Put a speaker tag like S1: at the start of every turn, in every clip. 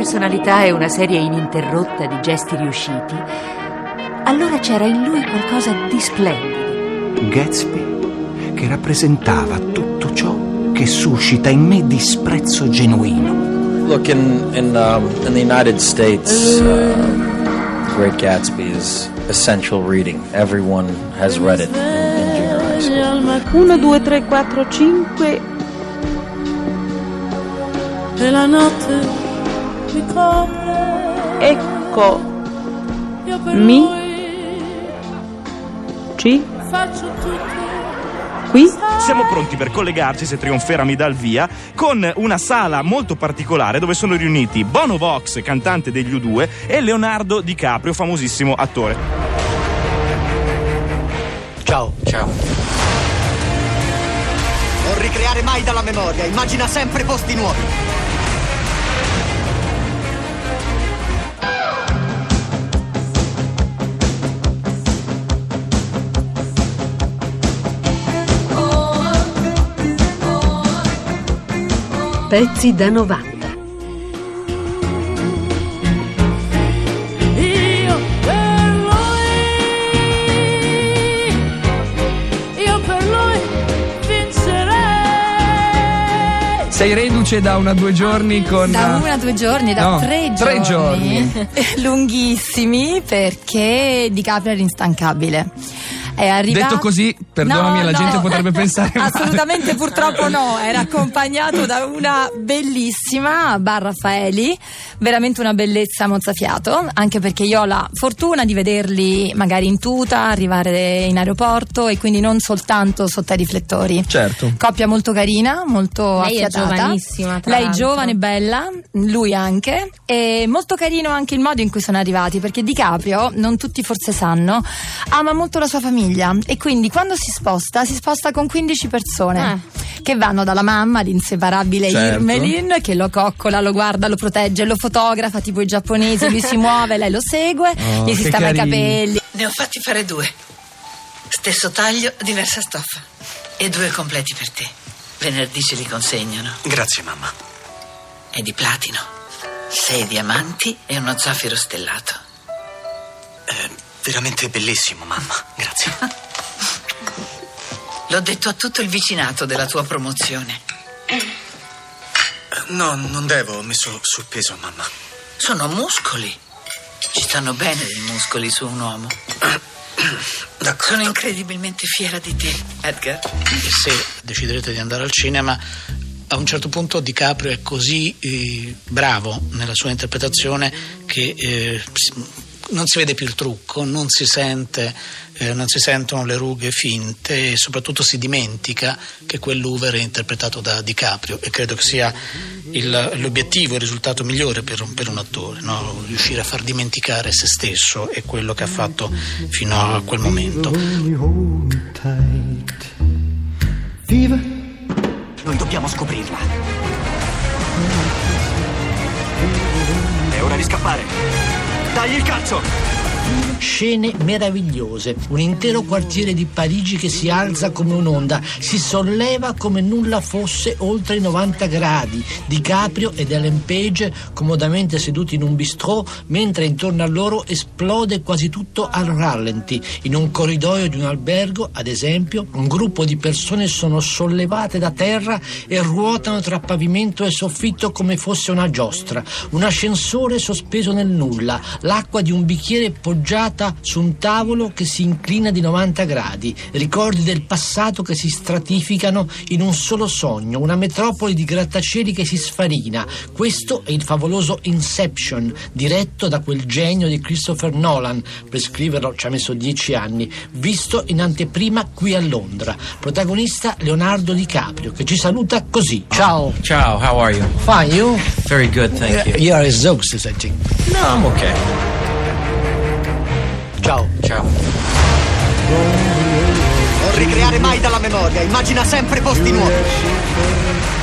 S1: personalità è una serie ininterrotta di gesti riusciti, allora c'era in lui qualcosa di splendido.
S2: Gatsby, che rappresentava tutto ciò che suscita in me disprezzo genuino.
S3: Look, in in, um, in the United States, uh, Great Gatsby is essential reading. Everyone has read it in, in junior high school.
S4: 1, 2, 3, 4, 5.
S5: E la notte.
S4: Ecco,
S5: per
S4: Mi. ci,
S5: faccio tutto.
S4: qui.
S6: Siamo pronti per collegarci se trionferà mi dà il via con una sala molto particolare dove sono riuniti Bono Vox, cantante degli U2, e Leonardo DiCaprio, famosissimo attore.
S7: Ciao.
S3: Ciao.
S7: Non ricreare mai dalla memoria, immagina sempre posti nuovi.
S1: Pezzi da 90.
S5: Io per lui. Io per lui vincerei.
S8: Sei reduce da una due giorni con...
S9: Da una, due giorni, da
S8: No,
S9: tre giorni.
S8: tre giorni.
S9: Lunghissimi perché Di Caprio era instancabile. È arrivato...
S8: Detto così, perdonami,
S9: No,
S8: la
S9: no.
S8: gente potrebbe pensare male.
S9: Assolutamente purtroppo no, era accompagnato da una bellissima Bar Raffaeli, veramente una bellezza mozzafiato, anche perché io ho la fortuna di vederli magari in tuta, arrivare in aeroporto e quindi non soltanto sotto ai riflettori.
S8: Certo.
S9: Coppia molto carina, molto
S10: Lei è
S9: affiatata.
S10: giovanissima, tra
S9: Lei
S10: l'altro.
S9: giovane e bella, lui anche. E molto carino anche il modo in cui sono arrivati, perché Di Caprio, non tutti forse sanno, ama molto la sua famiglia e quindi quando si sposta, si sposta con 15 persone. Che vanno dalla mamma, l'inseparabile
S8: Certo.
S9: Irmelin, che lo coccola, lo guarda, lo protegge, lo fotografa, tipo i giapponesi, lui si muove, lei lo segue,
S8: Oh,
S9: gli si stava i capelli.
S11: Ne ho fatti fare due. Stesso taglio, diversa stoffa. E due completi per te. Venerdì ce li consegnano.
S7: Grazie, mamma.
S11: È di platino. Sei diamanti e uno zaffiro stellato.
S7: È veramente bellissimo, mamma. Grazie.
S11: L'ho detto a tutto il vicinato della tua promozione.
S7: No, non devo, ho messo sul peso, mamma.
S11: Sono muscoli. Ci stanno bene dei muscoli su un uomo. Sono incredibilmente fiera di te, Edgar.
S12: se deciderete di andare al cinema, a un certo punto DiCaprio è così eh, bravo nella sua interpretazione che eh, non si vede più il trucco, non si, sente, eh, non si sentono le rughe finte e soprattutto si dimentica che quell'Uver è interpretato da DiCaprio e credo che sia il- l'obiettivo, il risultato migliore per un, per un attore, no? riuscire a far dimenticare se stesso e quello che ha fatto fino a quel momento.
S7: Noi dobbiamo scoprirla. È ora di scappare. Dai il calcio!
S13: Scene meravigliose, un intero quartiere di Parigi che si alza come un'onda, si solleva come nulla fosse oltre i 90 gradi. Di Caprio ed Ellen Page comodamente seduti in un bistrò, mentre intorno a loro esplode quasi tutto al rallenti. In un corridoio di un albergo, ad esempio, un gruppo di persone sono sollevate da terra e ruotano tra pavimento e soffitto come fosse una giostra. Un ascensore sospeso nel nulla, l'acqua di un bicchiere poggiata su un tavolo che si inclina di 90 gradi, ricordi del passato che si stratificano in un solo sogno, una metropoli di grattacieli che si sfarina. Questo è il favoloso Inception, diretto da quel genio di Christopher Nolan, per scriverlo ci ha messo dieci anni, visto in anteprima qui a Londra. Protagonista Leonardo DiCaprio, che ci saluta così. Ciao.
S3: Ciao, how are you?
S13: Fine, you?
S3: Very good, thank you.
S13: You are exhausted, I think.
S3: No, I'm okay. Ciao. Ciao.
S7: Non ricreare mai dalla memoria, immagina sempre posti nuovi.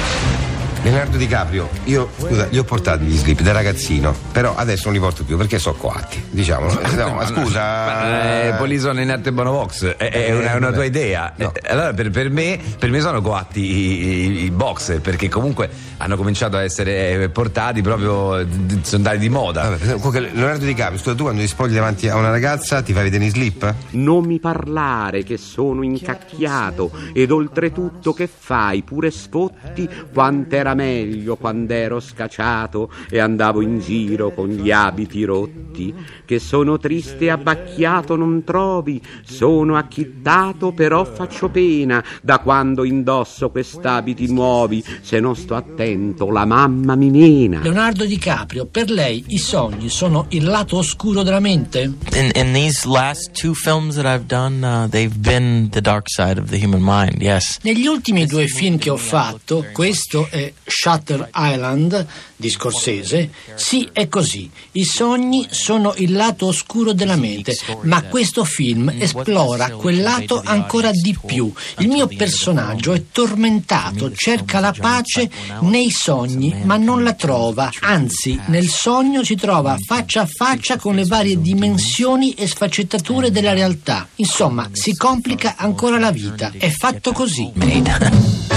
S10: Leonardo DiCaprio, io scusa, li ho portati gli slip da ragazzino, però adesso non li porto più perché sono coatti, diciamo. No, ma scusa.
S14: Eh, Polison in arte Bonovox è, è una, è una tua idea. Eh, allora per, per me, per me sono coatti i, i- i box perché comunque hanno cominciato a essere portati proprio sono andati di moda.
S10: Comunque, Leonardo DiCaprio, scusa, tu quando ti spogli davanti a una ragazza ti fai vedere i slip?
S15: Non mi parlare che sono incacchiato ed oltretutto che fai pure sfotti quant'era meglio quando ero scacciato e andavo in giro con gli abiti rotti che sono triste e abbacchiato non trovi sono acchittato però faccio pena da quando indosso quest'abiti nuovi se non sto attento la mamma mi mena
S13: Leonardo DiCaprio, per lei i sogni sono il lato oscuro della mente?
S3: In, in these last two films that I've done, uh, they've been the dark side of the human mind, yes.
S13: Negli ultimi due film che ho fatto, questo è Shutter Island di Scorsese, sì è così, i sogni sono il lato oscuro della mente, ma questo film esplora quel lato ancora di più. Il mio personaggio è tormentato, cerca la pace nei sogni, ma non la trova, anzi nel sogno si trova faccia a faccia con le varie dimensioni e sfaccettature della realtà. Insomma, si complica ancora la vita. È fatto così.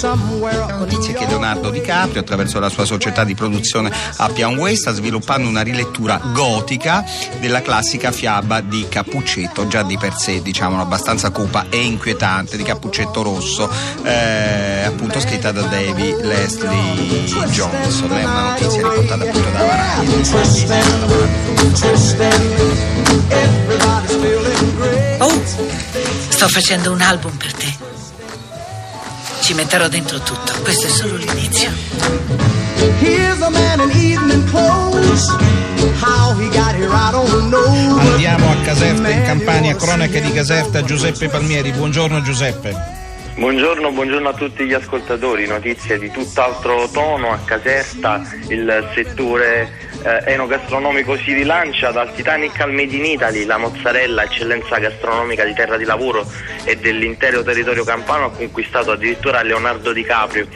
S2: Notizia che Leonardo DiCaprio, attraverso la sua società di produzione Appian Way, sta sviluppando una rilettura gotica della classica fiaba di Cappuccetto, già di per sé, diciamo, abbastanza cupa e inquietante, di Cappuccetto Rosso, eh, appunto scritta da David Leslie Johnson. È una notizia riportata appunto da
S11: Oh, sto facendo un album per te. Ci metterò dentro tutto. Questo è solo l'inizio.
S16: Andiamo a Caserta in Campania, cronache di Caserta, Giuseppe Palmieri. Buongiorno Giuseppe.
S17: Buongiorno, buongiorno a tutti gli ascoltatori, notizie di tutt'altro tono a Caserta, il settore eh, enogastronomico si rilancia dal Titanic al Made in Italy, la mozzarella, eccellenza gastronomica di terra di lavoro e dell'intero territorio campano ha conquistato addirittura Leonardo DiCaprio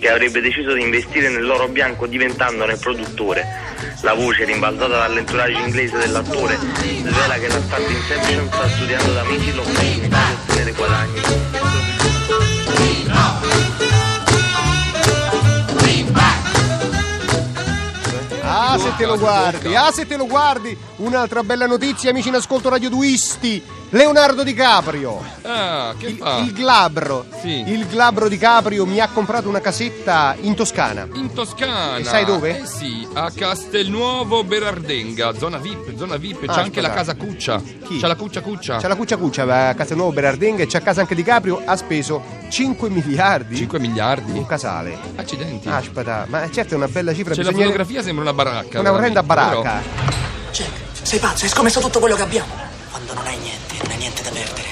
S17: che avrebbe deciso di investire nell'oro bianco diventandone produttore. La voce rimbalzata dall'entourage inglese dell'attore svela che la star di Inception sta studiando da mesi l'opportunità di ottenere guadagni.
S18: Ah, se te lo guardi, ah, se te lo guardi! Un'altra bella notizia, amici in ascolto radioduisti. Leonardo DiCaprio.
S19: Ah, che
S18: il,
S19: fa?
S18: il glabro.
S19: Sì.
S18: Il glabro DiCaprio mi ha comprato una casetta in Toscana.
S19: In Toscana.
S18: E sai dove?
S19: Eh sì, a Castelnuovo Berardenga, zona VIP, zona VIP, c'è
S18: Ah,
S19: anche
S18: aspetta.
S19: la casa Cuccia.
S18: Chi?
S19: C'è la Cuccia Cuccia.
S18: C'è la Cuccia Cuccia a Castelnuovo Berardenga e c'è a casa anche DiCaprio. Ha speso 5 miliardi.
S19: 5 miliardi?
S18: Un casale.
S19: Accidenti.
S18: Aspetta, ma certo è una bella cifra.
S19: C'è la
S18: bisogna-
S19: fotografia, sembra una baracca.
S18: Una orrenda baracca.
S20: Jack, sei pazzo, hai scommesso tutto quello che abbiamo. Quando non hai niente, non hai niente da perdere.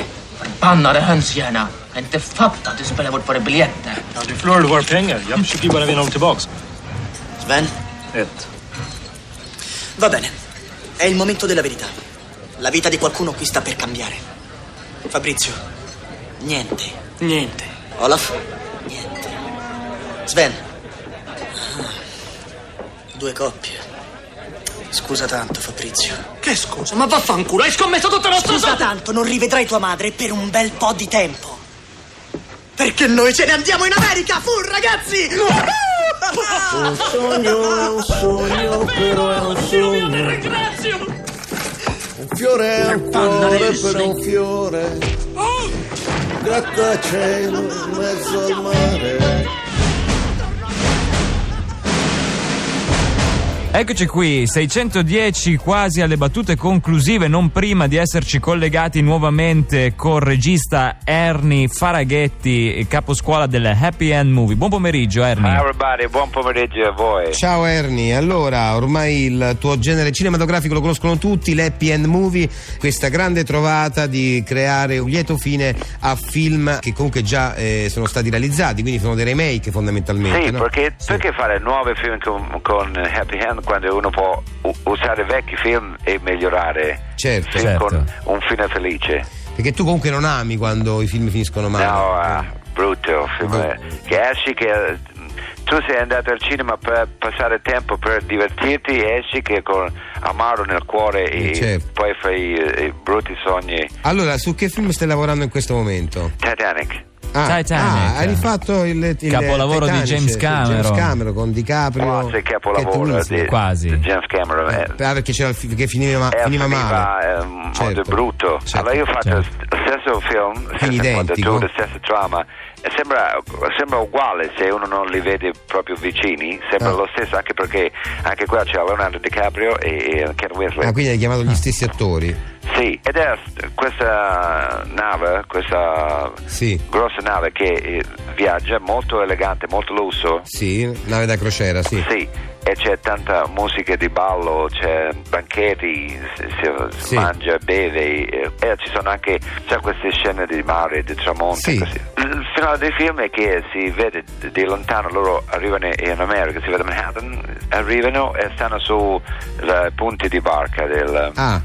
S21: Anna, det händs gärna. Inte fatta att du spelar bort våra biljetter.
S22: Ja, du förlorade våra pengar. Jag försöker ju bara vinna dem tillbaks.
S20: Sven?
S22: Ett.
S20: Va bene. È il momento della verità. La vita di qualcuno qui sta per cambiare. Fabrizio? Niente. Niente. Olaf? Niente. Sven? Ah, Due coppie. Scusa tanto, Fabrizio. Che scusa? Ma vaffanculo, hai scommesso tutto il nostro Scusa tanto, non rivedrai tua madre per un bel po' di tempo. Perché noi ce ne andiamo in America, fu ragazzi!
S23: Un sogno è un sogno, però è un sogno. Un fiore è un cuore, però un fiore. Grattacielo in mezzo al mare.
S24: Eccoci qui, 610 quasi alle battute conclusive, non prima di esserci collegati nuovamente col regista Ernie Faraghetti, caposcuola del Happy End Movie. Buon pomeriggio Ernie.
S25: Hi everybody, buon pomeriggio a voi.
S10: Ciao Ernie, allora ormai il tuo genere cinematografico lo conoscono tutti, l'happy end movie, questa grande trovata di creare un lieto fine a film che comunque già eh, sono stati realizzati, quindi sono dei remake fondamentalmente.
S25: Sì,
S10: no?
S25: perché, perché fare nuovi film con, con Happy Hand quando uno può usare vecchi film e migliorare
S10: Certo,
S25: film
S10: certo.
S25: con un fine felice?
S10: Perché tu comunque non ami quando i film finiscono male.
S25: No, ah, brutto film. eh, Che esci che eh, tu sei andato al cinema per passare tempo per divertirti e esci che con amaro nel cuore e
S10: certo.
S25: poi fai eh, i brutti sogni.
S10: Allora, su che film stai lavorando in questo momento?
S25: Titanic.
S10: Ah,
S24: Titanic.
S10: ah, hai rifatto il, il
S24: Capolavoro di
S10: Titanic,
S24: James
S10: sì,
S24: Cameron.
S10: James Cameron con DiCaprio.
S25: Quasi capolavoro
S10: Winslet.
S25: di,
S24: Quasi.
S25: di James Cameron. eh.
S10: Ah, perché c'era il che finiva,
S25: Eh,
S10: finiva male.
S25: eh, molto
S10: Certo.
S25: brutto.
S10: Certo,
S25: allora io ho fatto
S10: certo.
S25: lo stesso film, stessa
S10: identico?
S25: inquadratura, stessa trama. Sembra, sembra uguale se uno non li vede proprio vicini, sembra
S10: Ah.
S25: lo stesso anche perché anche qua c'è Leonardo DiCaprio e, e Ken Winslet.
S10: Ah, quindi hai chiamato gli stessi attori.
S25: Sì, ed è questa nave, questa grossa nave che eh, viaggia molto elegante, molto lusso.
S10: Sì, nave da crociera, sì.
S25: Sì, e c'è tanta musica di ballo, c'è banchetti, si,
S10: Sì.
S25: mangia, beve e, e ci sono anche c'è queste scene di mare, di tramonto.
S10: Sì.
S25: così. Finale del film è che si vede di lontano, loro arrivano in America, si vede Manhattan, arrivano e stanno su la punti di barca del
S10: Ah,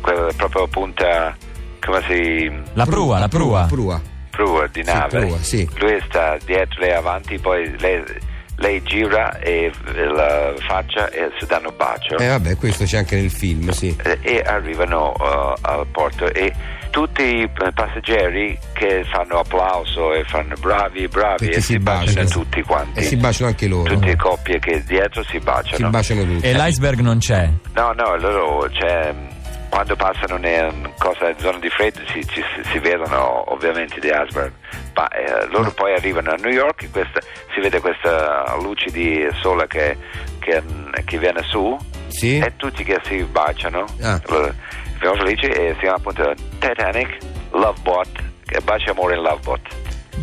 S25: quella proprio punta come si
S24: La prua, la prua.
S10: prua.
S25: prua di
S10: Sì,
S25: nave.
S10: prua, sì.
S25: Lui sta dietro lei avanti, poi lei, lei gira e la faccia e si danno un bacio
S10: Eh vabbè, questo c'è anche nel film, sì.
S25: e, e arrivano uh, al porto e tutti i passeggeri che fanno applauso e fanno bravi, bravi
S10: Perché
S25: e
S10: si
S25: si baciano
S10: baciano.
S25: tutti quanti.
S10: E si baciano anche loro.
S25: Tutte le coppie che dietro si baciano.
S10: Si baciano tutti.
S24: E l'iceberg non c'è.
S25: No, no, loro c'è. Quando passano in cosa, zona di freddo si, ci- si vedono ovviamente di iceberg, ma eh, loro poi arrivano a New York, in questa- si vede questa luce di sole che, che- che viene su e tutti che si baciano,
S10: Ah.
S25: Allora, siamo felici e si chiama appunto Titanic, Love Bot, che baci amore in Love Bot.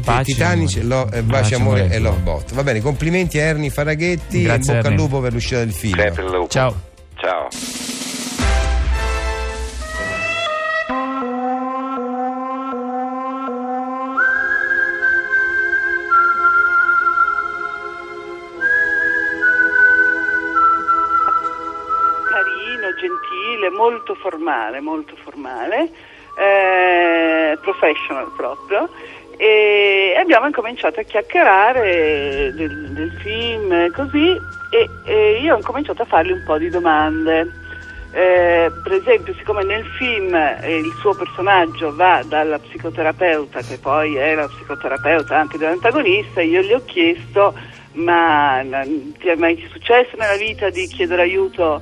S10: Baci, Titanic, lo, eh, baci,
S25: Baci,
S10: amore
S25: amore.
S10: e Love Bot. Va bene, complimenti a Ernie Faraghetti
S25: Grazie,
S10: e in bocca al
S25: Ernie.
S10: lupo per l'uscita del film.
S24: Ciao.
S25: Ciao.
S26: Formale, molto formale, eh, professional proprio. E abbiamo incominciato a chiacchierare del, del film così e, e io ho incominciato a fargli un po' di domande. Eh, per esempio, siccome nel film eh, il suo personaggio va dalla psicoterapeuta, che poi è la psicoterapeuta anche dell'antagonista, io gli ho chiesto: Ma ti è mai successo nella vita di chiedere aiuto?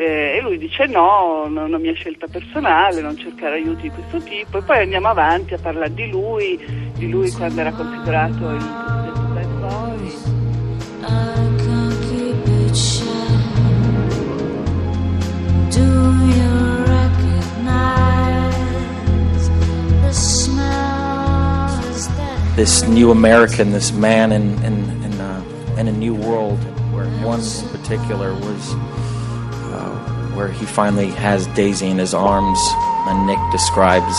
S26: Eh, e lui dice: No, non è una mia scelta personale, non cercare aiuti di questo tipo. E poi andiamo avanti a parlare di lui, di lui quando era considerato il cosiddetto bad boy.
S3: This new American, this man in in in, uh, in a new world, where one in particular was where he finally has Daisy in his arms, and Nick describes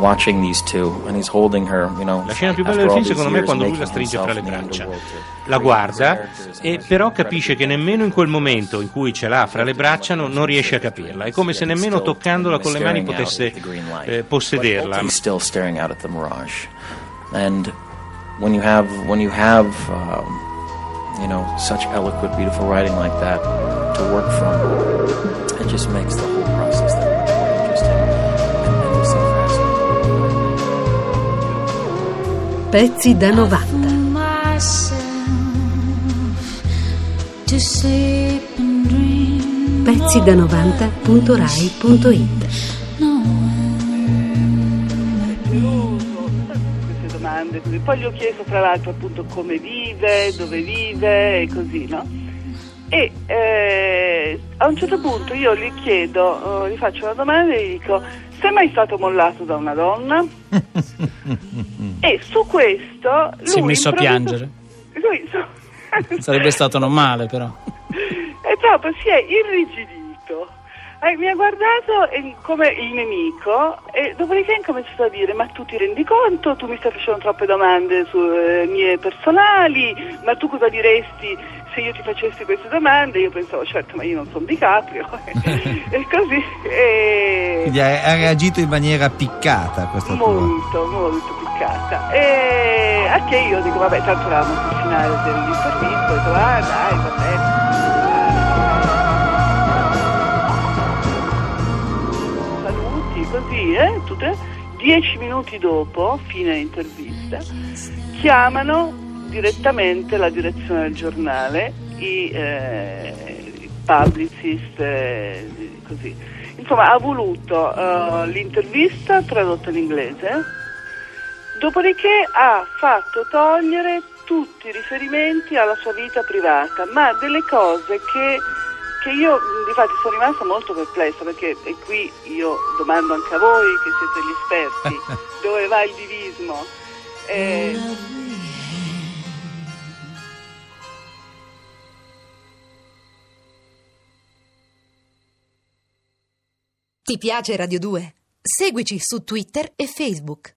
S3: watching these two, and he's holding her. You know,
S27: La scena più bella del film secondo me è quando lui la stringe fra le braccia. La guarda e però capisce che nemmeno in quel momento in cui ce l'ha fra le braccia non, non riesce a capirla. È come se nemmeno toccandola con le mani potesse eh, possederla.
S3: And when you have when you have um, you know such eloquent, beautiful writing like that to work from, it just makes the whole process that much more interesting and, and so fascinating.
S28: Pezzi da 90.
S5: myself to sleep and dream.
S28: Pezzi da 90.rai.it
S26: queste domande così. Poi gli ho chiesto fra l'altro appunto come vive, dove vive e così, no? e eh, a un certo punto io gli chiedo, eh, gli faccio una domanda e gli dico sei mai stato mollato da una donna? e su questo lui
S28: Si è messo a piangere.
S26: lui su-
S28: Sarebbe stato non male, però.
S26: e proprio si è irrigidito. Eh, mi ha guardato e- come il nemico e dopodiché ha cominciato a dire ma tu ti rendi conto, tu mi stai facendo troppe domande su eh, mie personali, ma tu cosa diresti se io ti facessi queste domande? Io pensavo certo ma io non sono Di Caprio e così.
S29: Quindi ha, ha reagito in maniera piccata a questa tua.
S26: molto molto piccata e a che io dico vabbè tanto eravamo sul finale dell'intervista ho detto ah dai vabbè saluti così eh tutte. Dieci minuti dopo fine intervista chiamano direttamente la direzione del giornale i, eh, publicist eh, così. Insomma ha voluto eh, l'intervista tradotta in inglese Dopodiché ha fatto togliere tutti i riferimenti alla sua vita privata, ma delle cose che, che io mh, difatti sono rimasta molto perplessa perché e qui io domando anche a voi che siete gli esperti dove va il divismo. Eh,
S30: Ti piace Radio 2? Seguici su Twitter e Facebook.